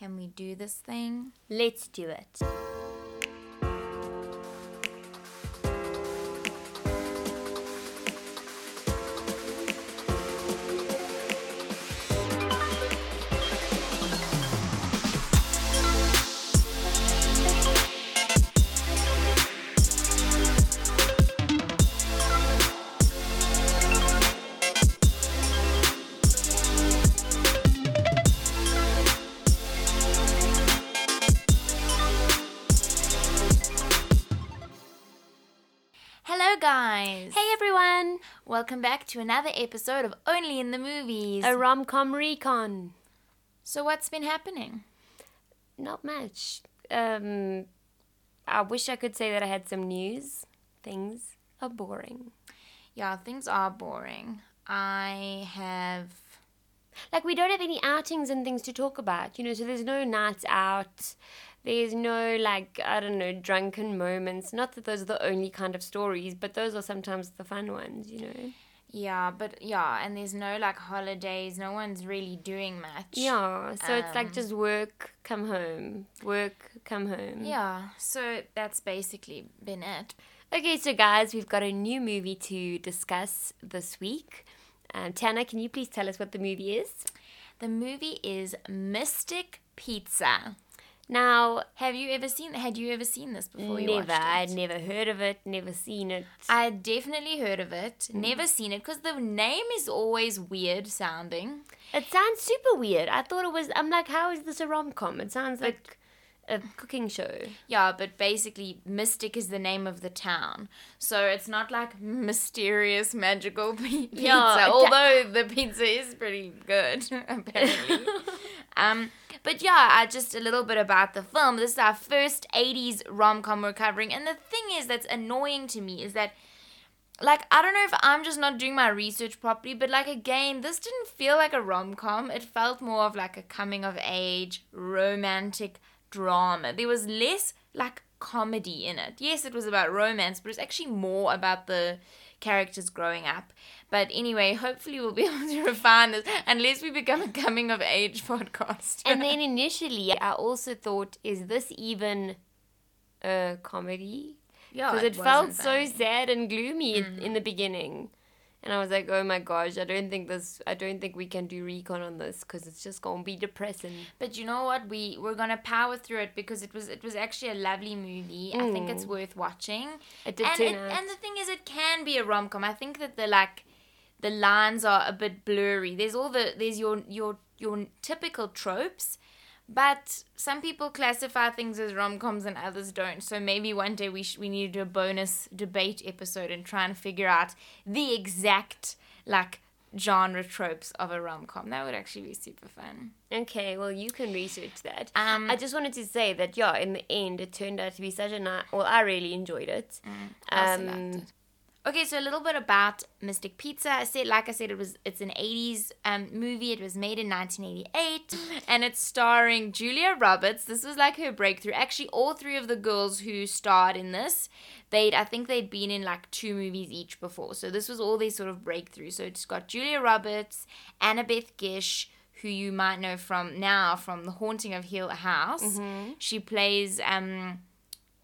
Can we do this thing? Let's do it. Welcome back to another episode of Only in the Movies. A rom com recon. so, what's been happening? Not much. Um, I wish I could say that I had some news. Things are boring. Yeah, things are boring. I have. Like, we don't have any outings and things to talk about, you know, so there's no nights out. There's no, like, I don't know, drunken moments. Not that those are the only kind of stories, but those are sometimes the fun ones, you know? Yeah, but yeah, and there's no like holidays. No one's really doing much. Yeah, so it's like Um, just work, come home. Work, come home. Yeah, so that's basically been it. Okay, so guys, we've got a new movie to discuss this week. Um, Tana, can you please tell us what the movie is? The movie is Mystic Pizza. Now, Have you ever seen? Had you ever seen this before? never? I'd never heard of it, never seen it. I had definitely heard of it, never seen it because the name is always weird sounding. It sounds super weird. I thought it was. I'm like, how is this a rom com? It sounds like a cooking show. Yeah, but basically, Mystic is the name of the town, so it's not like mysterious magical pi- pizza. Yeah, although the pizza is pretty good, apparently. um, but yeah, just a little bit about the film. This is our first '80s rom com we're covering, and the thing is that's annoying to me is that like I don't know if I'm just not doing my research properly, but like again, this didn't feel like a rom com. It felt more of like a coming of age romantic drama. There was less like comedy in it. Yes, it was about romance, but it's actually more about the characters growing up. But anyway, hopefully we'll be able to refine this unless we become a coming of age podcast. And then initially, I also thought, is this even a comedy? yeah, because it, felt so sad and gloomy in- in the mm-hmm. beginning and i was like oh my gosh i don't think this i don't think we can do recon on this because it's just gonna be depressing But you know what? We we're gonna power through it because it was it was actually a lovely movie. I think it's mm. worth watching. it did and it, and the thing is, it can be a rom com. I think that the like the lines are a bit blurry. There's all the there's your your your typical tropes, but some people classify things as rom coms and others don't. So maybe one day we sh- we need to do a bonus debate episode and try and figure out the exact like genre tropes of a rom com. That would actually be super fun. okay well you can research that Um, i just wanted to say that yeah in the end it turned out to be such a nice well i really enjoyed it I also Um, liked it. Okay, so a little bit about Mystic Pizza. I said, like I said, it was it's an '80s um, movie. It was made in 1988, and it's starring Julia Roberts. This was like her breakthrough. Actually, all three of the girls who starred in this, they'd I think they'd been in like two movies each before. So this was all their sort of breakthrough. So it's got Julia Roberts, Annabeth Gish, who you might know from now from The Haunting of Hill House. She plays um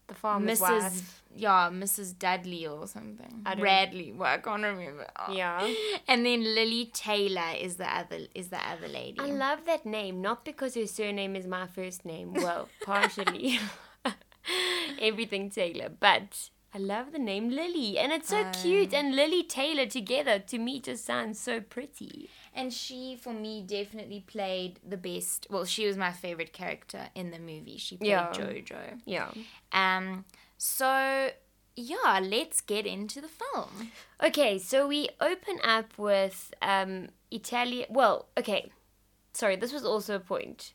the farmer's Mrs. wife Yeah, Mrs. Dudley or something. Radley. Well, I can't remember. Oh. yeah And then Lili Taylor is the other is the other lady. I love that name, not because her surname is my first name. Well, partially. Everything Taylor, but I love the name Lily, and it's so cute. And Lili Taylor together to me just sounds so pretty. and she, for me, definitely played the best. Well, she was my favorite character in the movie. She played Yeah. Jojo. Yeah. Um. So yeah, let's get into the film. Okay, so we open up with um Italian. Well, okay, sorry, this was also a point.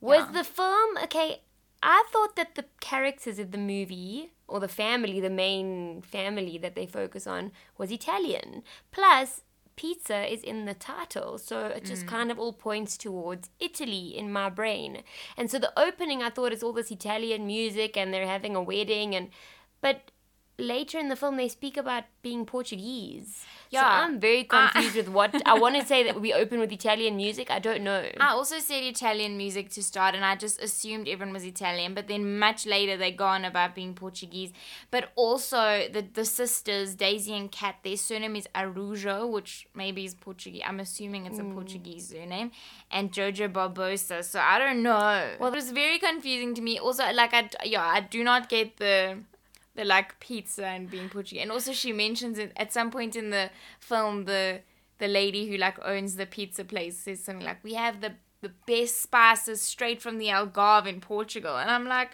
Was Yeah. the film okay? I thought that the characters of the movie or the family, the main family that they focus on, was Italian. Plus, pizza is in the title, so it just mm. kind of all points towards Italy in my brain. And so the opening, I thought, is all this Italian music, and they're having a wedding, and but later in the film they speak about being Portuguese. Yeah. So I'm very I- confused with what I want to say that we open with Italian music. I don't know. I also said Italian music to start, and I just assumed everyone was Italian. But then much later, they go on about being Portuguese. But also, the, the sisters, Daisy and Kat, their surname is Araujo, which maybe is Portuguese. I'm assuming it's a hmm. Portuguese surname. And Jojo Barbosa. So I don't know. Well, it was very confusing to me. Also, like, I, yeah, I do not get the the like pizza and being Portuguese. And also she mentions it at some point in the film the the lady who like owns the pizza place says something like we have the the best spices straight from the Algarve in Portugal. And I'm like,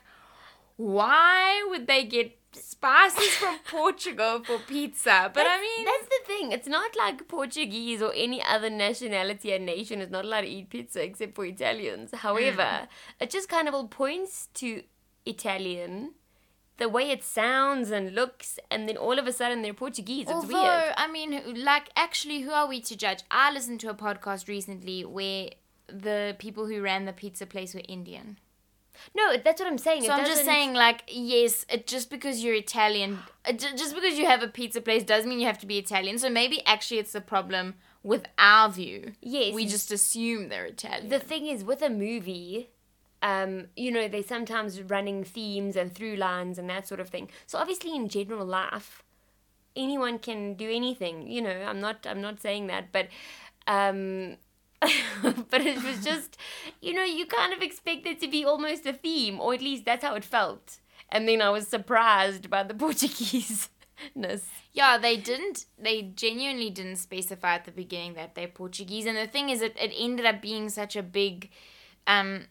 why would they get spices from Portugal for pizza? But I mean that's the thing. It's not like Portuguese or any other nationality and nation is not allowed to eat pizza except for Italians. However, Mm. it just kind of all points to Italian, the way it sounds and looks, and then all of a sudden they're Portuguese. It's Although, weird. I mean, like, actually, who are we to judge? I listened to a podcast recently where the people who ran the pizza place were Indian. No, that's what I'm saying. So It I'm just saying, like, yes, it, just because you're Italian, ju- just because you have a pizza place doesn't mean you have to be Italian. So maybe actually it's the problem with our view. Yes. We just assume they're Italian. The thing is, with a movie, um, you know, they're sometimes running themes and through lines and that sort of thing. So obviously, in general life, anyone can do anything. You know, I'm not, I'm not saying that, but, um, but it was just, you know, you kind of expect it to be almost a theme, or at least that's how it felt. And then I was surprised by the Portuguese-ness. yeah, they didn't, they genuinely didn't specify at the beginning that they're Portuguese. And the thing is, it, it ended up being such a big, um,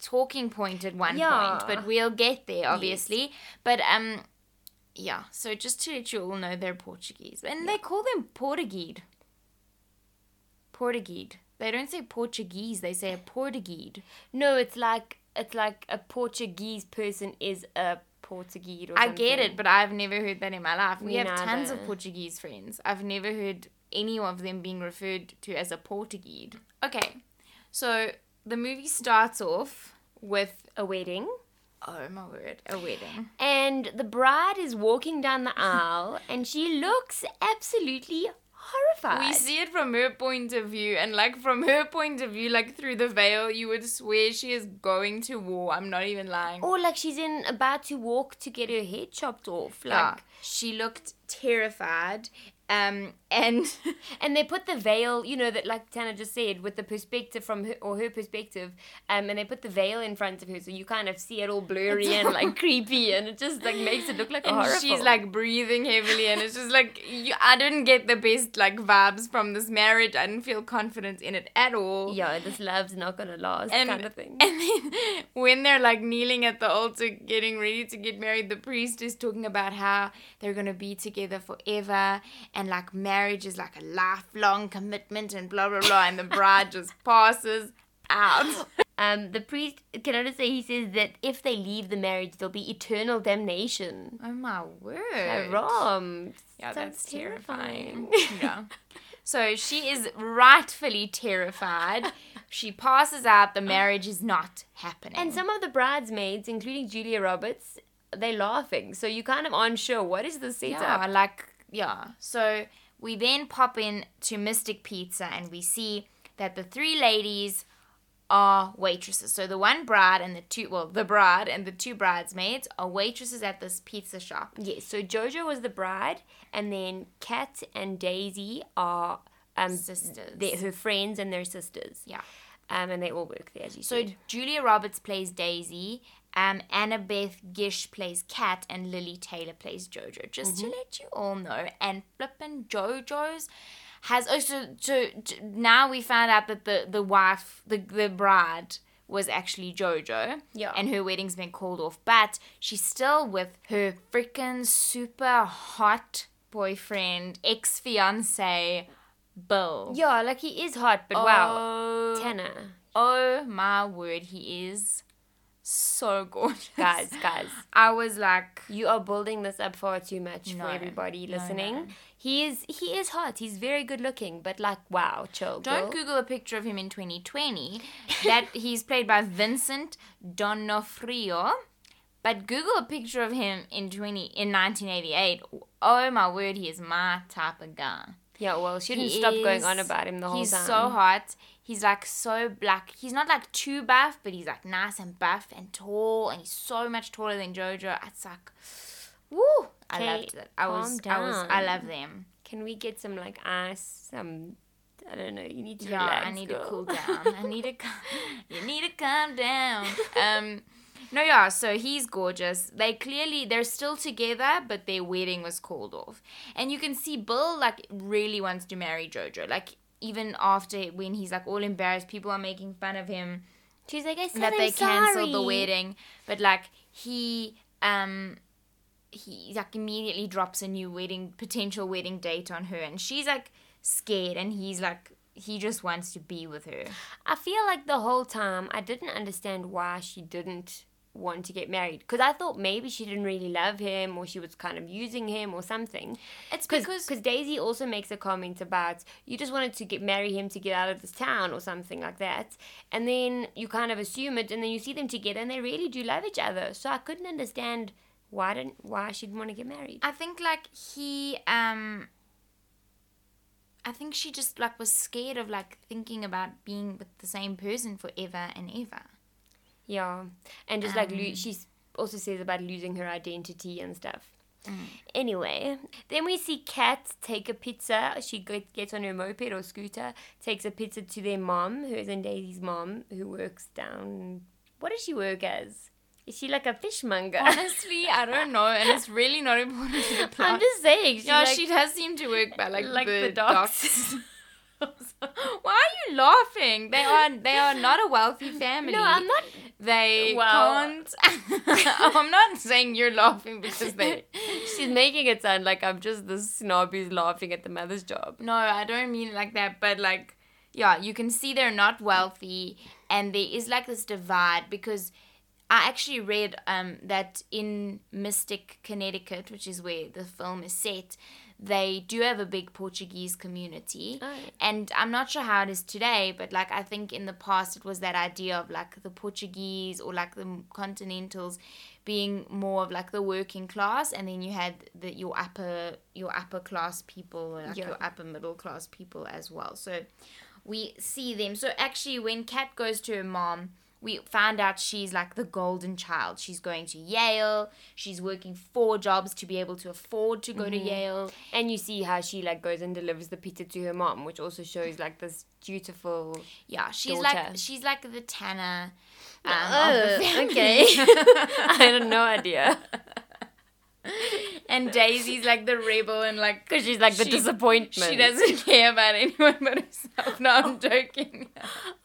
talking point at one Yeah. point, but we'll get there, obviously. But, um, yeah, so just to let you all know, they're Portuguese. And they call them Portuguese. Portuguese. They don't say Portuguese, they say a Portuguese. No, it's like it's like a Portuguese person is a Portuguese. Or I get it, but I've never heard that in my life. We have tons of Portuguese friends. I've never heard any of them being referred to as a Portuguese. Okay, so the movie starts off with, a wedding. oh my word, a wedding. And the bride is walking down the aisle and she looks absolutely horrified. We see it from her point of view, and like from her point of view, like through the veil, you would swear she is going to war. I'm not even lying. or like she's in about to walk to get her head chopped off. Like Yeah, she looked terrified. Um, and and they put the veil, you know, that like Tana just said, with the perspective from her or her perspective, um, and they put the veil in front of her, so you kind of see it all blurry and like creepy, and it just like makes it look like a and horror. she's film. like breathing heavily, and it's just like you, I didn't get the best like vibes from this marriage. I didn't feel confident in it at all. yeah, this love's not gonna last, And, kind of thing. and then when they're like kneeling at the altar getting ready to get married, the priest is talking about how they're gonna be together forever and like marriage is like a lifelong commitment and blah blah blah and the bride just passes out. Um, the priest can I just say he says that if they leave the marriage, there'll be eternal damnation. Oh my word. Haram. Yeah, that's terrifying. terrifying. yeah. So she is rightfully terrified. She passes out. The marriage is not happening. And some of the bridesmaids, including Julia Roberts, they're laughing. So you kind of aren't sure what is the setup. yeah, like yeah. So we then pop in to Mystic Pizza and we see that the three ladies are waitresses. So the one bride and the two well, the bride and the two bridesmaids are waitresses at this pizza shop. Yes. So Jojo was the bride, and then Kat and Daisy are um Sisters. they're her friends and their sisters. Yeah. Um, and they all work there, as you So said. Julia Roberts plays Daisy, um, Annabeth Gish plays Kat, and Lili Taylor plays Jojo. Just to let you all know. And flippin' Jojo's has also so j- now we found out that the the wife, the the bride was actually Jojo. Yeah. And her wedding's been called off, but she's still with her freaking super hot boyfriend, ex fiance, Bill. Yeah, like he is hot, but wow, Oh, Tana, Oh my word, he is so gorgeous. guys, guys, I was like, you are building this up far too much No, for everybody no, no, listening. no. He is he is hot. He's very good looking, but like wow, chill. don't girl. Google a picture of him in 2020. that he's played by Vincent D'Onofrio. But Google a picture of him in twenty in nineteen eighty eight. Oh my word, he is my type of guy. Yeah, well, shouldn't He stop going on about him the whole he's time. He's so hot. He's like so black. He's not like too buff, but he's like nice and buff and tall, and he's so much taller than Jojo. It's like, woo! I loved it. I was, calm I was, I love them. Can we get some like ice? Some, I don't know. You need to Yeah, relax. I need girl. to cool down. I need to, you need to calm down. Um, no, yeah. So he's gorgeous. They clearly they're still together, but their wedding was called off, and you can see Bill like really wants to marry Jojo. Like even after when he's like all embarrassed, people are making fun of him. She's like, I said that I'm they cancelled the wedding, but like he um he like immediately drops a new wedding potential wedding date on her, and she's like scared, and he's like he just wants to be with her. I feel like the whole time I didn't understand why she didn't want to get married because I thought maybe she didn't really love him or she was kind of using him or something. It's Because because Daisy also makes a comment about you just wanted to get marry him to get out of this town or something like that, and then you kind of assume it, and then you see them together, and they really do love each other. So I couldn't understand why didn't why she'd want to get married. I think like he um I think she just like was scared of like thinking about being with the same person forever and ever. Yeah, and just like Um, lo- she also says about losing her identity and stuff. Anyway, then we see Kat take a pizza. She gets on her moped or scooter, takes a pizza to their mom, who is in Daisy's mom, who works down. What does she work as? Is she like a fishmonger? Honestly, I don't know, and it's really not important to the plot. I'm just saying. She yeah, like, she does seem to work by like, like the, the docks. Why are you laughing? They are they are not a wealthy family. No, I'm not. They Well- can't. I'm not saying you're laughing because they. She's making it sound like I'm just the snob who's laughing at the mother's job. No, I don't mean it like that, but like, yeah, you can see they're not wealthy, and there is like this divide because I actually read um that in Mystic, Connecticut, which is where the film is set, they do have a big Portuguese community. Oh. And I'm not sure how it is today, but like I think in the past it was that idea of like the Portuguese or like the continentals being more of like the working class and then you had the your upper your upper class people like Yeah. your upper middle class people as well. So we see them. So actually when Kat goes to her mom, we found out she's like the golden child. She's going to Yale. She's working four jobs to be able to afford to go to Yale. And you see how she like goes and delivers the pizza to her mom, which also shows like this dutiful. Yeah, she's Daughter. like she's like the Tana. Um, Oh, of the okay. I had no idea and Daisy's like the rebel and like because she's like the She- disappointment. she doesn't care about anyone but herself. No, I'm joking.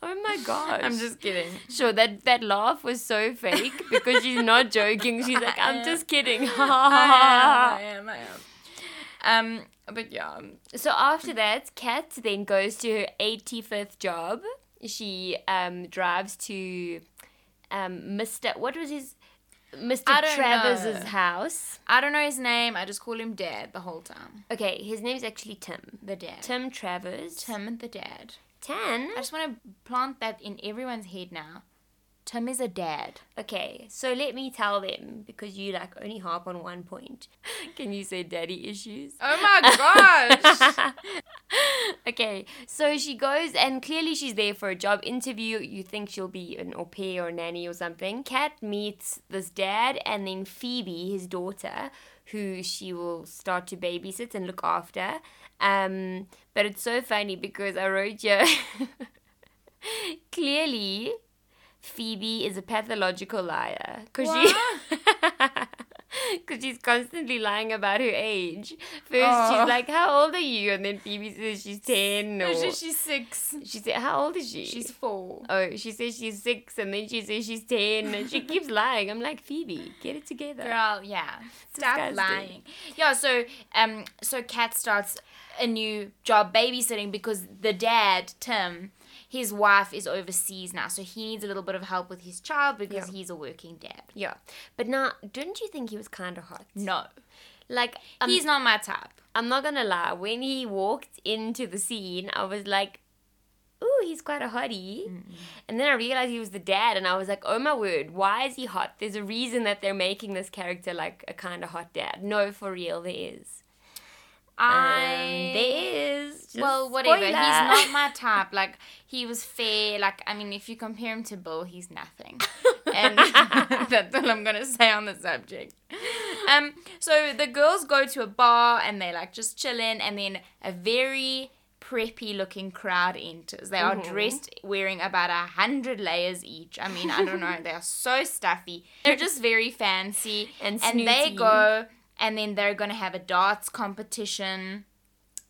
Oh my gosh! I'm just kidding. sure that that laugh was so fake because she's not joking. She's like, I'm just kidding. I am, I am, I am. Um, but yeah, So after that, Kat then goes to her 85th job. She um, drives to um, Mr. What was his? Mr. Travers's know. house. I don't know his name. I just call him Dad the whole time. Okay, his name's actually Tim. The Dad. Tim Travers. Tim the Dad. Tan. I just want to plant that in everyone's head now. Tim is a dad. Okay, so let me tell them because you like only harp on one point. Can you say daddy issues? Oh my gosh! okay, so she goes and clearly she's there for a job interview. You think she'll be an au pair or nanny or something. Kat meets this dad and then Phoebe, his daughter, who she will start to babysit and look after. Um, but it's so funny because I wrote here clearly Phoebe is a pathological liar because she. Because she's constantly lying about her age. First, Oh. she's like, How old are you? And then Phoebe says she's 10. Or No, she's six. she said, How old is she? She's four. Oh, she says she's six, and then she says she's 10, and she keeps lying. I'm like, Phoebe, get it together. Girl, yeah. Stop disgusting. lying. Yeah, so um so Kat starts a new job babysitting because the dad, Tim, his wife is overseas now, so he needs a little bit of help with his child because Yeah. he's a working dad. Yeah. But now, didn't you think he was kind of hot? No. Like, I'm, he's not my type. I'm not gonna lie, when he walked into the scene, I was like, Ooh, he's quite a hottie. Mm. And then I realized he was the dad, and I was like, oh my word, why is he hot? There's a reason that they're making this character like a kind of hot dad. No, for real, there is. I Um, there is. Just well, whatever. spoiler. He's not my type. Like he was fair. Like I mean, if you compare him to Bill, he's nothing. and that's all I'm gonna say on the subject. Um, so the girls go to a bar and they're like just chilling, and then a very preppy looking crowd enters. They are Mhm. dressed wearing about a hundred layers each. I mean, I don't know. They are so stuffy. They're just very fancy, And and they go and then they're gonna have a darts competition.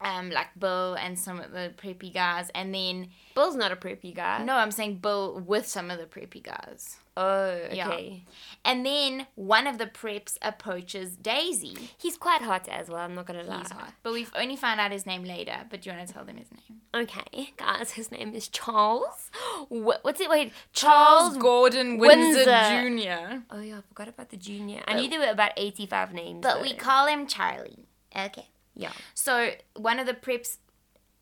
Um, like Bill and some of the preppy guys, and then Bill's not a preppy guy. no, I'm saying Bill with some of the preppy guys. Oh, Yeah. okay. And then one of the preps approaches Daisy. He's quite hot as well, I'm not gonna lie. He's hot. But we've only found out his name later. But do you want to tell them his name? Okay, guys, his name is Charles. What, what's it? Wait, Charles Charles. Gordon Windsor. Jr. oh yeah, I forgot about the junior. I knew there were about eighty-five names. But we call him Charlie. Okay. Yeah. So one of the preps,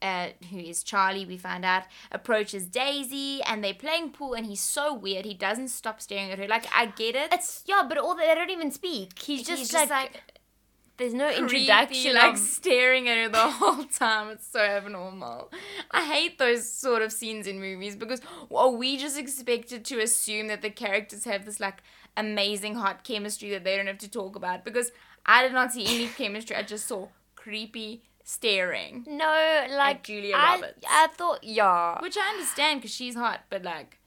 uh, who is Charlie, we find out, approaches Daisy, and they're playing pool, and he's so weird. He doesn't stop staring at her. Like I get it. It's yeah, but all they don't even speak. He's just, He's like, just like there's no creepy, introduction. like staring at her the whole time. It's so abnormal. I hate those sort of scenes in movies because are we just expected to assume that the characters have this like amazing hot chemistry that they don't have to talk about? Because I did not see any chemistry. I just saw creepy staring, no, like Julia I, Roberts. I thought yeah. which I understand because she's hot, but like,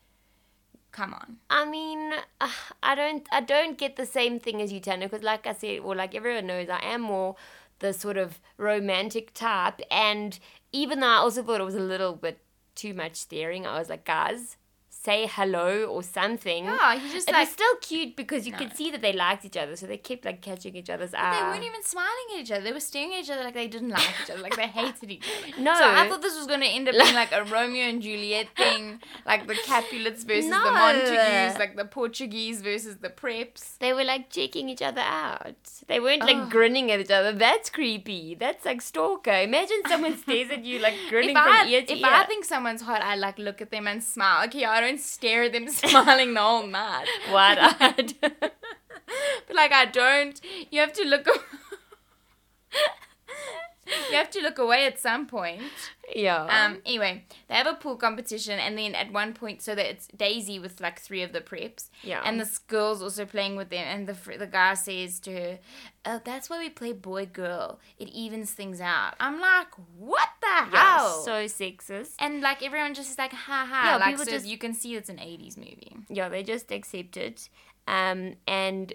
come on. I mean, uh, I don't, I don't get the same thing as you, Tana, because like I said, or like everyone knows, I am more the sort of romantic type, and even though I also thought it was a little bit too much staring, I was like, guys, say hello or something. Yeah, he's just It like was still cute because you No. could see that they liked each other, so they kept like catching each other's eyes. They weren't even smiling at each other. They were staring at each other like they didn't like each other, like they hated each other. No. So I thought this was going to end up being like a Romeo and Juliet thing, like the Capulets versus the Montagues, like the Portuguese versus the Preps. They were like checking each other out. They weren't like Oh. grinning at each other. That's creepy. That's like stalker. Imagine someone stares at you like grinning If from I, ear to if ear. I think someone's hot, I like look at them and smile. Okay, I don't stare at them smiling the whole night. Wide-eyed. But like I don't. You have to look. you have to look away at some point. yeah. Um. Anyway, they have a pool competition, and then at one point, so that it's Daisy with like three of the preps, yeah. and this girl's also playing with them, and the the guy says to her, "Oh, that's why we play boy girl. It evens things out." I'm like, "What the yeah, hell?" so sexist. and like everyone just is like, "Ha ha!" Yeah, like people so just- you can see it's an '80s movie. Yeah, they just accept it. Um, and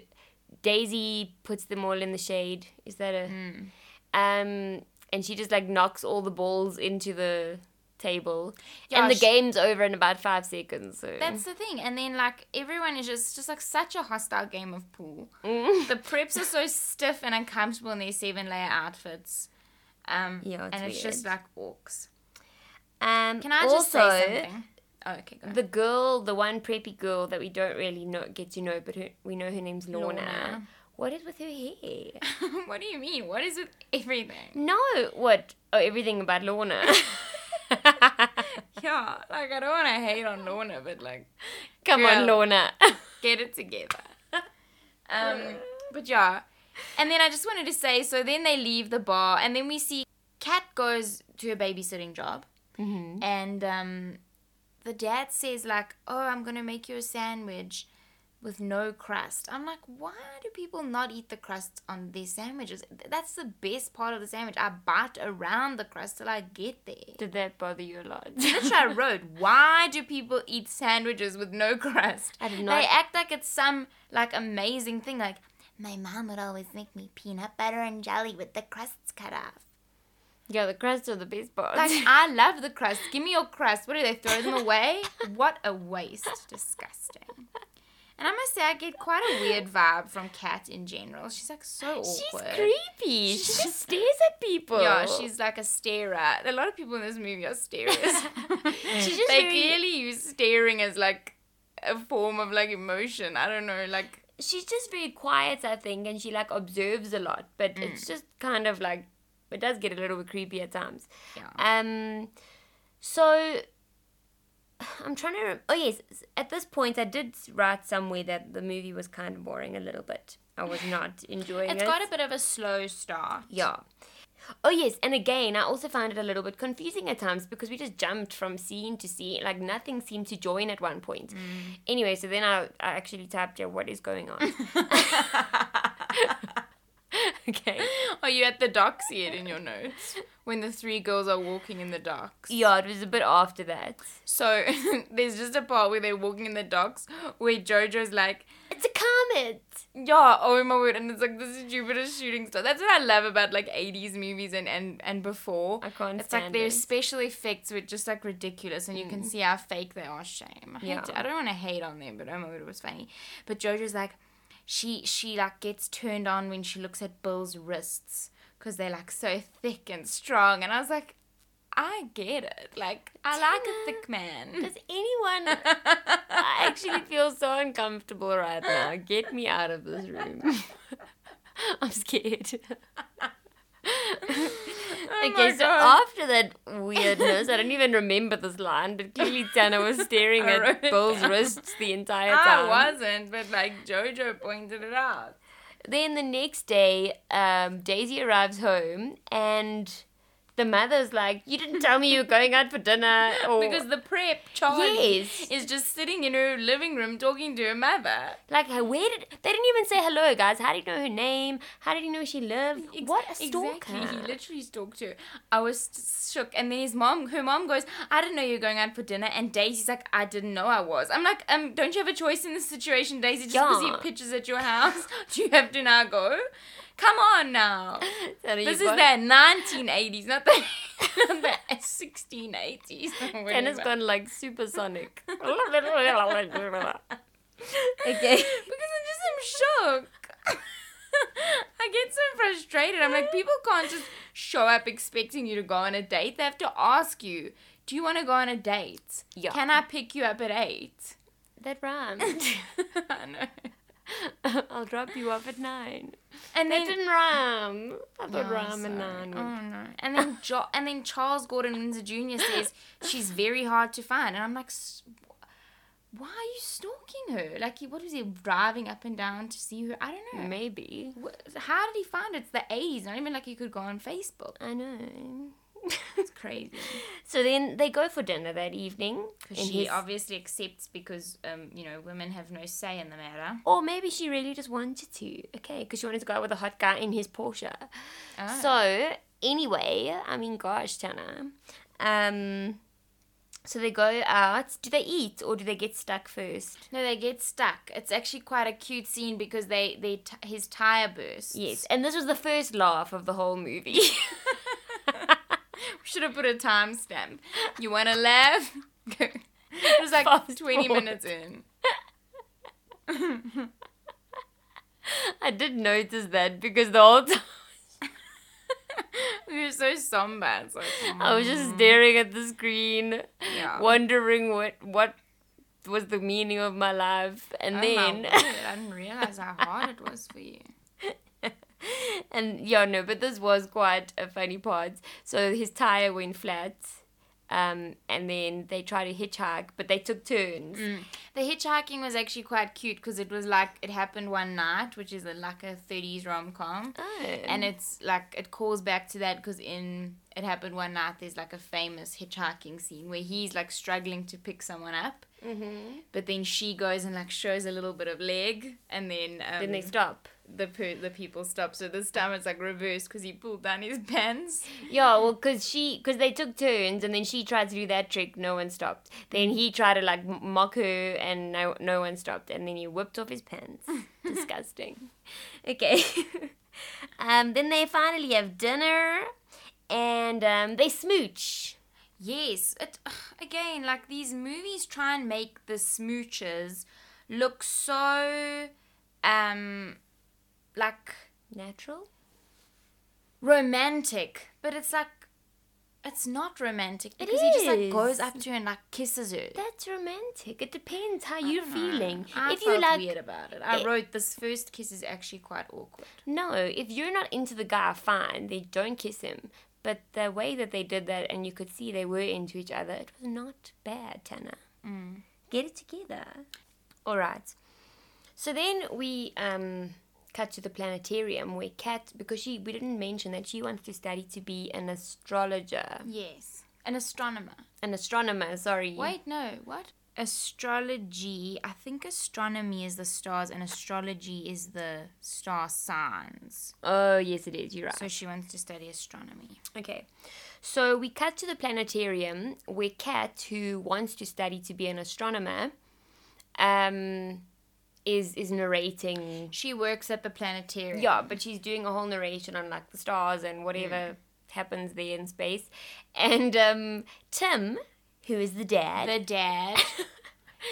Daisy puts them all in the shade. Is that a? Mm. Um, and she just like knocks all the balls into the table, Yeah, and the game's over in about five seconds. So That's the thing, and then like everyone is just just like such a hostile game of pool. Mm. The preps are so stiff and uncomfortable in their seven layer outfits. Um, Yeah, it's and it's just like orcs. Um, Can I just also, say something? Oh, okay, go. The girl, the one preppy girl that we don't really know get to know, but her, we know her name's Lorna. Lorna. What is with her hair? what do you mean? What is with everything? No, what? Oh, everything about Lorna. Yeah, like I don't want to hate on Lorna, but like Come on, Lorna. get it together. Um, but yeah, and then I just wanted to say, so then they leave the bar, and then we see Kat goes to a babysitting job, mm-hmm. and um, the dad says like, "Oh, I'm gonna make you a sandwich with no crust." I'm like, why do people not eat the crust on their sandwiches? That's the best part of the sandwich. I bite around the crust till I get there. Did that bother you a lot? Literally, I wrote, why do people eat sandwiches with no crust? I did not. They act like it's some like amazing thing. Like my mom would always make me peanut butter and jelly with the crusts cut off. Yeah, the crust are the best part. Like I love the crust. Give me your crust. What do they throw them away? What a waste. Disgusting. And I must say, I get quite a weird vibe from Kat in general. She's like so awkward. She's creepy. She just stares at people. Yeah, she's like a starer. A lot of people in this movie are starers. She's just they very- clearly use staring as like a form of like emotion. I don't know, like she's just very quiet, I think, and she like observes a lot. But Mm. it's just kind of like it does get a little bit creepy at times. yeah. Um, so I'm trying to. Rem- oh yes, at this point I did write somewhere that the movie was kind of boring a little bit. I was not enjoying It's it. got a bit of a slow start. Yeah. Oh yes, and again, I also found it a little bit confusing at times because we just jumped from scene to scene, like nothing seemed to join at one point. Mm. Anyway, so then I, I actually tapped here, what is going on? okay. Are you at the docks yet in your notes? When the three girls are walking in the docks. Yeah, it was a bit after that. So there's just a part where they're walking in the docks where Jojo's like, It's a comet. yeah, oh my word, and it's like this is Jupiter's shooting star. That's what I love about like 80s movies and and and before. I can't It's like their it. special effects were just like ridiculous, and you can mm. see how fake they are. Shame. I, Yeah. to- I don't want to hate on them, but oh my word, it was funny. But Jojo's like, she she like gets turned on when she looks at Bill's wrists because they're like so thick and strong, and I was like. I get it. Like, I like a thick man. Does anyone. I actually feel so uncomfortable right now. Get me out of this room. I'm scared. Oh okay, so God. after that weirdness, I don't even remember this line, but clearly Tana was staring at Bill's wrists the entire time. I wasn't, but like Jojo pointed it out. Then the next day, um, Daisy arrives home and the mother's like, You didn't tell me you were going out for dinner. Or, Because the prep, Charlie, Yes. is just sitting in her living room talking to her mother. like, where did. They didn't even say hello, guys. How did you know her name? How did you know she lived? Ex- what a stalker. Exactly. He literally stalked her. I was shook. And then his mom, her mom goes, I didn't know you were going out for dinner. And Daisy's like, I didn't know I was. I'm like, um, don't you have a choice in this situation, Daisy? Just because Yeah. he pitches at your house, do you have to now go? Come on now. Tana, This is got- the 1980s, not the, not the 1680s. or Tana's whatever. gone like supersonic. okay. because I'm just I'm shook. I get so frustrated. I'm like, people can't just show up expecting you to go on a date. They have to ask you, do you want to go on a date? Yeah. Can I pick you up at eight? That rhymed. I know. I'll drop you off at nine. And That then didn't rhyme. I thought Oh, rhyme and nine. Oh no! And then jo- and then Charles Gordon Windsor Jr. says she's very hard to find, and I'm like, "S- why are you stalking her? Like, what was he driving up and down to see her? I don't know. Maybe. How did he find it? It's the 80s. Not even like he could go on Facebook. I know. It's crazy. so then they go for dinner that evening. Because she his- obviously accepts because, um, you know, women have no say in the matter. Or maybe she really just wanted to. Okay, because she wanted to go out with a hot guy in his Porsche. Ah. So anyway, I mean, gosh, Tana. Um, so they go out. Do they eat or do they get stuck first? No, they get stuck. It's actually quite a cute scene because they, they t- his tire bursts. Yes, and this was the first laugh of the whole movie. We should have put a timestamp. You want to laugh? Go. It was like Fast 20 forward. minutes in. I did notice that because the whole time We were so somber. Like, I was just mm. staring at the screen, Yeah. wondering what what was the meaning of my life, and Oh then I didn't realize how hard it was for you. and yeah, no, but this was quite a funny part. So his tire went flat, um, and then they tried to hitchhike, but they took turns. The hitchhiking was actually quite cute because it was like it happened one night, which is a, like a 30s rom com. Oh. And it's like it calls back to that because in It Happened One Night, there's like a famous hitchhiking scene where he's like struggling to pick someone up, mm-hmm. but then she goes and like shows a little bit of leg, and then um, then they stop. The per- the people stop. So this time it's like reversed because he pulled down his pants. Yeah, well, cause she, cause they took turns, and then she tried to do that trick. No one stopped. Then he tried to like mock her, and no, no one stopped. And then he whipped off his pants. Disgusting. Okay. um. Then they finally have dinner, and um, they smooch. Yes, it again like these movies try and make the smooches look so um like Natural. romantic, but it's like it's not romantic It because he just like goes up to her and like kisses her. That's romantic. It depends how you're feeling. I if felt you like, weird about it. I it- wrote this first kiss is actually quite awkward. no, if you're not into the guy, fine. They don't kiss him. But the way that they did that, and you could see they were into each other, it was not bad, Tana. Get it together. All right. So then we um, cut to the planetarium where Kat, because she we didn't mention that she wants to study to be an astrologer, Yes. An astronomer. an astronomer. Sorry. Wait, no. What? Astrology. I think astronomy is the stars and astrology is the star signs. Oh yes, it is. You're right. So she wants to study astronomy. Okay. So we cut to the planetarium where Kat, who wants to study to be an astronomer, um, is is narrating. She works at the planetarium. Yeah, but she's doing a whole narration on like the stars and whatever happens there in space. And um, Tim, who is the dad, The dad.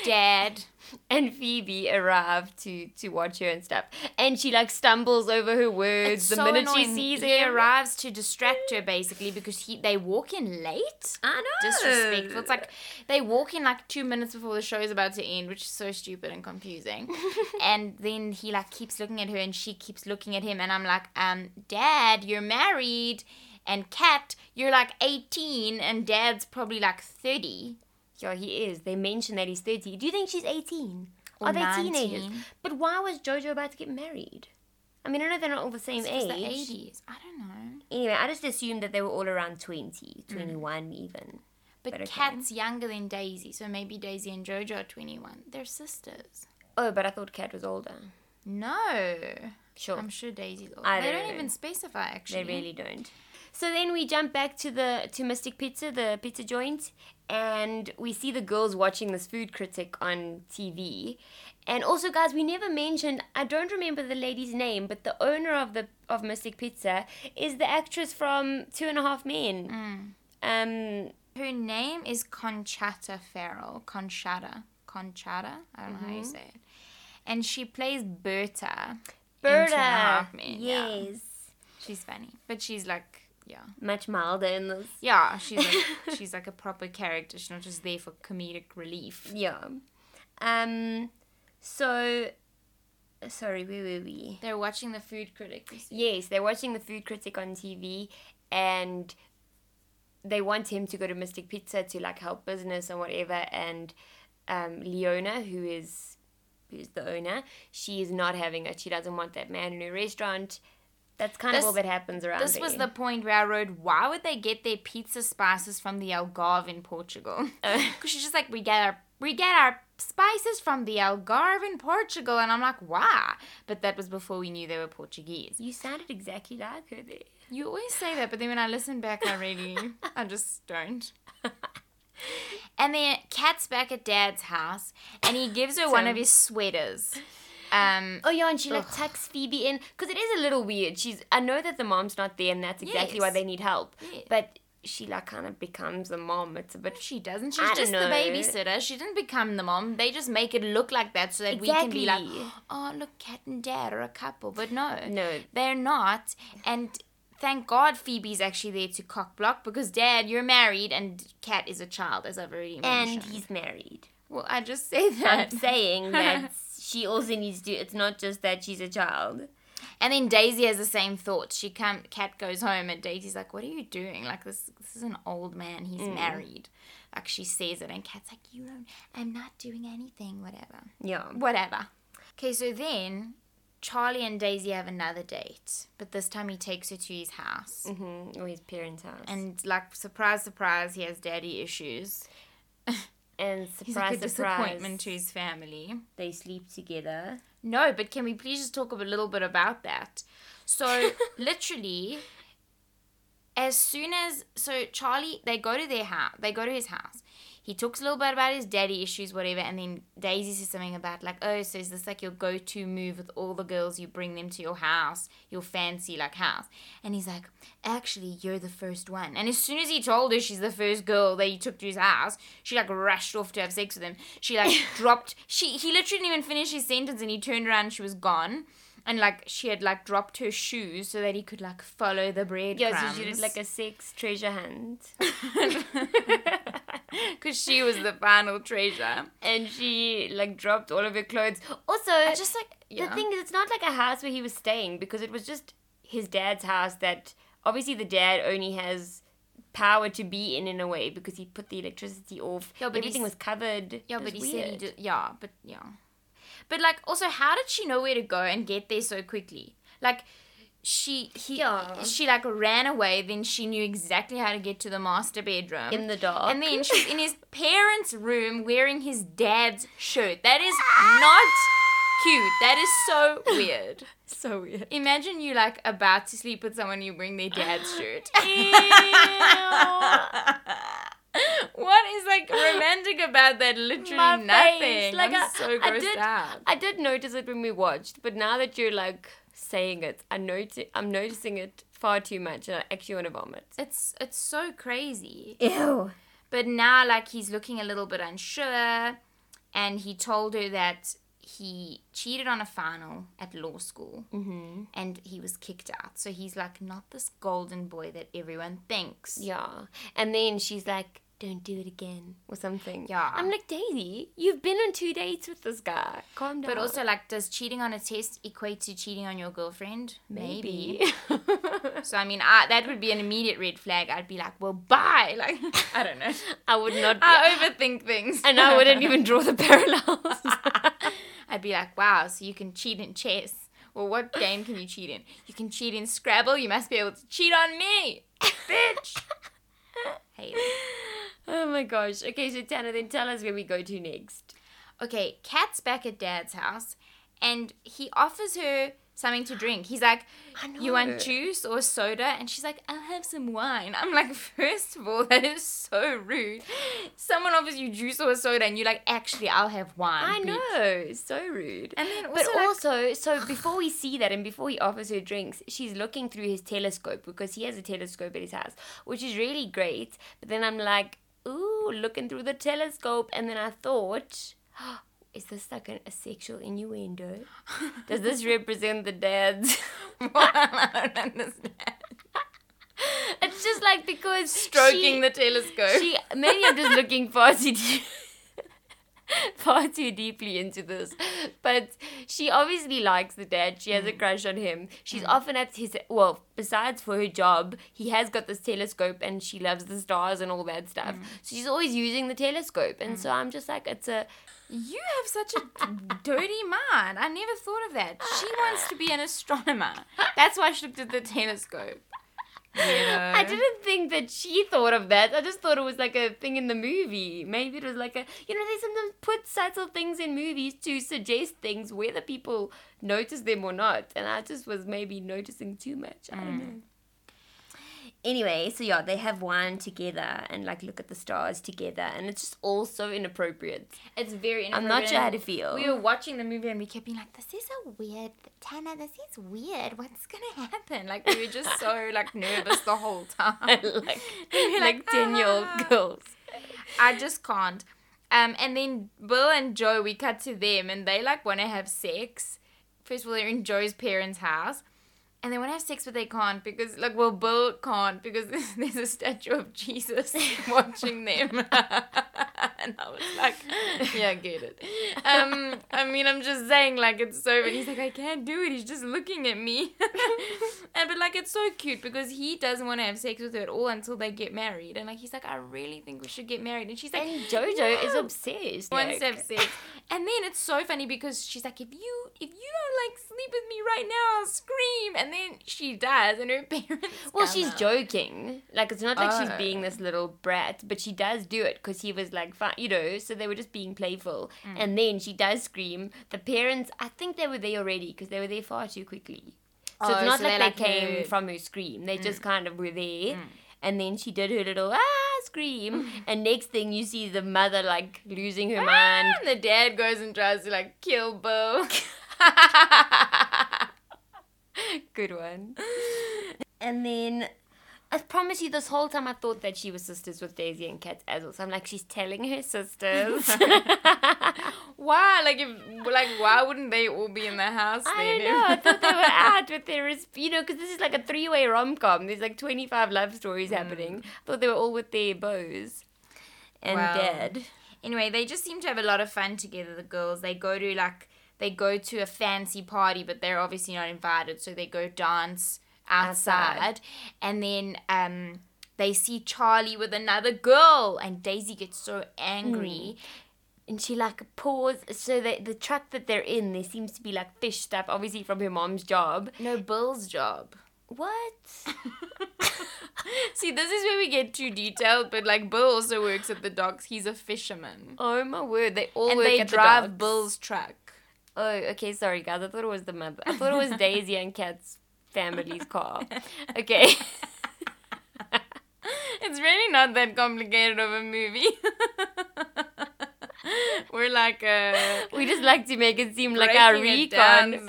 Dad and Phoebe arrive to to watch her and stuff, and she like stumbles over her words it's the so minute annoying. she sees he him. arrives to distract her basically because he they walk in late. I know disrespectful. It's like they walk in like two minutes before the show is about to end, which is so stupid and confusing. and then he like keeps looking at her, and she keeps looking at him, and I'm like, um, Dad, you're married and Kat, you're like 18 and dad's probably like 30. Yeah, he is. They mention that he's 30. Do you think she's 18? Or Are they 19? teenagers? But why was Jojo about to get married? I mean, I know they're not all the same age. the 80s. I don't know. Anyway, I just assumed that they were all around 20, mm. 21 mm. even. But, but okay. Kat's younger than Daisy, so maybe Daisy and Jojo are 21. They're sisters. Oh, but I thought Kat was older. No. Sure. I'm sure Daisy's older. I they don't, don't even specify, actually. They really don't. So then we jump back to the to Mystic Pizza, the pizza joint, and we see the girls watching this food critic on TV. And also, guys, we never mentioned. I don't remember the lady's name, but the owner of the of Mystic Pizza is the actress from Two and a Half Men. Um, Her name is Conchata Ferrell. Conchata. Conchata? I don't know how you Mm-hmm. say it. And she plays Berta. in Two and a Berta. Half Men, yeah. Yes. She's funny. But she's like yeah. Much milder in this. Yeah, she's like she's like a proper character. She's not just there for comedic relief. Yeah. Um. So. Sorry, where were we? They're watching the food critic. Yes, they're watching the food critic on TV and they want him to go to Mystic Pizza to like help business and whatever and um, Leona, who is who's the owner, she is not having it. She doesn't want that man in her restaurant. That's kind This- of all that happens around This was the point where I wrote, why would they get their pizza spices from the Algarve in Portugal? Because she's just like, we get our we get our spices from the Algarve in Portugal, and I'm like, why? But that was before we knew they were Portuguese. You sounded exactly like her there. You always say that, but then when I listen back, I really, I just don't. And then Kat's back at Dad's house, and he gives her one of his sweaters. Um, Oh yeah, and she like tucks Phoebe in because it is a little weird. She's I know that the mom's not there, and that's exactly why they need help. Yes. But she like kind of becomes the mom. It's a bit she doesn't. She's just the babysitter. She didn't become the mom. They just make it look like that so that we can be like, oh, look, Kat and Dad are a couple. But no, No. they're not. And thank God Phoebe's actually there to cock block because Dad, you're married, and Kat is a child, as I've already mentioned. and he's married. well, I just say that. I'm saying that she also needs to. It's not just that she's a child. And then Daisy has the same thought. She come, Kat goes home, and Daisy's like, "What are you doing? Like this, this is an old man. He's Mm. married." Like she says it, and Kat's like, "You don't. I'm not doing anything. Whatever." Yeah. Whatever. Okay, so then Charlie and Daisy have another date, but this time he takes her to his house. Mm-hmm. Or his parents' house. And, And like surprise, surprise, he has daddy issues. and He's surprise, like a surprise, disappointment to his family. they sleep together. No, but can we please just talk a little bit about that? So literally, as soon as so Charlie, they go to their house. They go to his house. He talks a little bit about his daddy issues, whatever, and then Daisy says something about like, oh, so is this like your go-to move with all the girls? You bring them to your house, your fancy like house, and he's like, actually, you're the first one. And as soon as he told her she's the first girl that he took to his house, she like rushed off to have sex with him. She like dropped. She he literally didn't even finish his sentence, and he turned around, and she was gone. And like she had like dropped her shoes so that he could like follow the breadcrumbs. Yeah, so she did like a sex treasure hunt. because she was the final treasure. and she like dropped all of her clothes. Also, I just like yeah. the thing is, it's not like a house where he was staying because it was just his dad's house that obviously the dad only has power to be in in a way because he put the electricity off. Yeah, but everything was covered. Yeah, but he said he did. Yeah, but yeah. But like, also, how did she know where to go and get there so quickly? Like, she he Yeah. she like ran away. Then she knew exactly how to get to the master bedroom in the dark. And then she's in his parents' room wearing his dad's shirt. That is not cute. That is so weird. so weird. Imagine you like about to sleep with someone you bring their dad's shirt. what is like romantic about that? Literally My nothing. face. Like, I'm I- so I grossed did- out. I did notice it when we watched, but now that you're like saying it, I noti- I'm noticing it far too much, and I actually want to vomit. It's it's so crazy. Ew. But now like he's looking a little bit unsure, and he told her that he cheated on a final at law school Mm-hmm. and he was kicked out. So he's like not this golden boy that everyone thinks. Yeah, and then she's like, "Don't do it again" or something. Yeah. I'm like, Daisy, you've been on two dates with this guy. Calm down. But also, like, does cheating on a test equate to cheating on your girlfriend? maybe. So I mean, I, that would be an immediate red flag. I'd be like, well, bye. Like, I don't know. I would not. Be, I overthink things. and I wouldn't even draw the parallels. I'd be like, wow, so you can cheat in chess. Well, what game can you cheat in? You can cheat in Scrabble. You must be able to cheat on me, bitch. Hate it. oh my gosh. Okay, so Tana, then tell us where we go to next. Okay, Kat's back at Dad's house, and he offers her something to drink. He's like, You want juice or soda? And she's like, I'll have some wine. I'm like, first of all, that is so rude. Someone offers you juice or soda, and you're like, actually, I'll have wine. I bitch." know, so rude. And then But also, like- also, so before we see that and before he offers her drinks, she's looking through his telescope because he has a telescope at his house, which is really great. But then I'm like, ooh, looking through the telescope. And then I thought, is this like a, sexual innuendo? Does this represent the dad's? I don't understand. it's just like because Stroking she, the telescope. she maybe I'm just looking far too deep, far too deeply into this, but she obviously likes the dad. She has Mm. a crush on him. She's often at his well. Besides for her job, he has got this telescope, and she loves the stars and all that stuff. Mm. So she's always using the telescope, and so I'm just like, it's a You have such a dirty mind. I never thought of that. She wants to be an astronomer. That's why she looked at the telescope. I didn't think that she thought of that. I just thought it was like a thing in the movie. Maybe it was like a, you know, they sometimes put subtle things in movies to suggest things whether people notice them or not. And I just was maybe noticing too much. I don't mm. know. Anyway, so yeah, they have wine together and like look at the stars together, and it's just all so inappropriate. It's very. Inappropriate. I'm not sure how to feel. We were watching the movie and we kept being like, "This is a weird, Tana. This is weird. What's gonna happen?" Like we were just so like nervous the whole time. like, We're like ten year old "Ah." girls. I just can't. Um, and then Bill and Joe, we cut to them, and they like want to have sex. First of all, they're in Joe's parents' house, and they want to have sex, but they can't because, like, well, Bill can't because there's, a statue of Jesus watching them. and I was like, yeah, I get it. Um, I mean, I'm just saying, like, it's so, And he's like, I can't do it. He's just looking at me. and but like, it's so cute because he doesn't want to have sex with her at all until they get married, and like, he's like, I really think we should get married, and she's like, And JoJo is obsessed. One like- step six. And then it's so funny because she's like, if you if you don't like sleep with me right now, I'll scream. And then she does, and her parents. Well, she's out. joking. Like it's not like she's Oh. being this little brat, but she does do it because he was like, fine, you know. So they were just being playful, Mm. and then she does scream. The parents, I think they were there already because they were there far too quickly. So Oh, it's not so like they, like, came heard- from her scream. They just kind of were there. Mm. And then she did her little ah scream, and next thing you see the mother like losing her Ah, mind. And the dad goes and tries to like kill Bo. Good one. And then I promise you, this whole time I thought that she was sisters with Daisy and Kat as well. So I'm like, she's telling her sisters. why? Like if like why wouldn't they all be in the house I then? don't know. I thought they were out with their, you know, because this is like a three way rom com. There's like 25 love stories mm. happening. I thought they were all with their beaus and Wow. dad. Anyway, they just seem to have a lot of fun together, the girls. They go to like they go to a fancy party, but they're obviously not invited, so they go dance outside. Outside. And then um they see Charlie with another girl, and Daisy gets so angry. and she like pours so the the truck that they're in there seems to be like fish stuff obviously from her mom's job No, Bill's job. what See, this is where we get too detailed, but like Bill also works at the docks. He's a fisherman. oh my word they all and work they at the drive docks. Bill's truck. Oh okay sorry guys. I thought it was the mother. I thought it was daisy and kat's family's car. Okay. It's really not that complicated of a movie. We're like uh we just like to make it seem like our recon. down,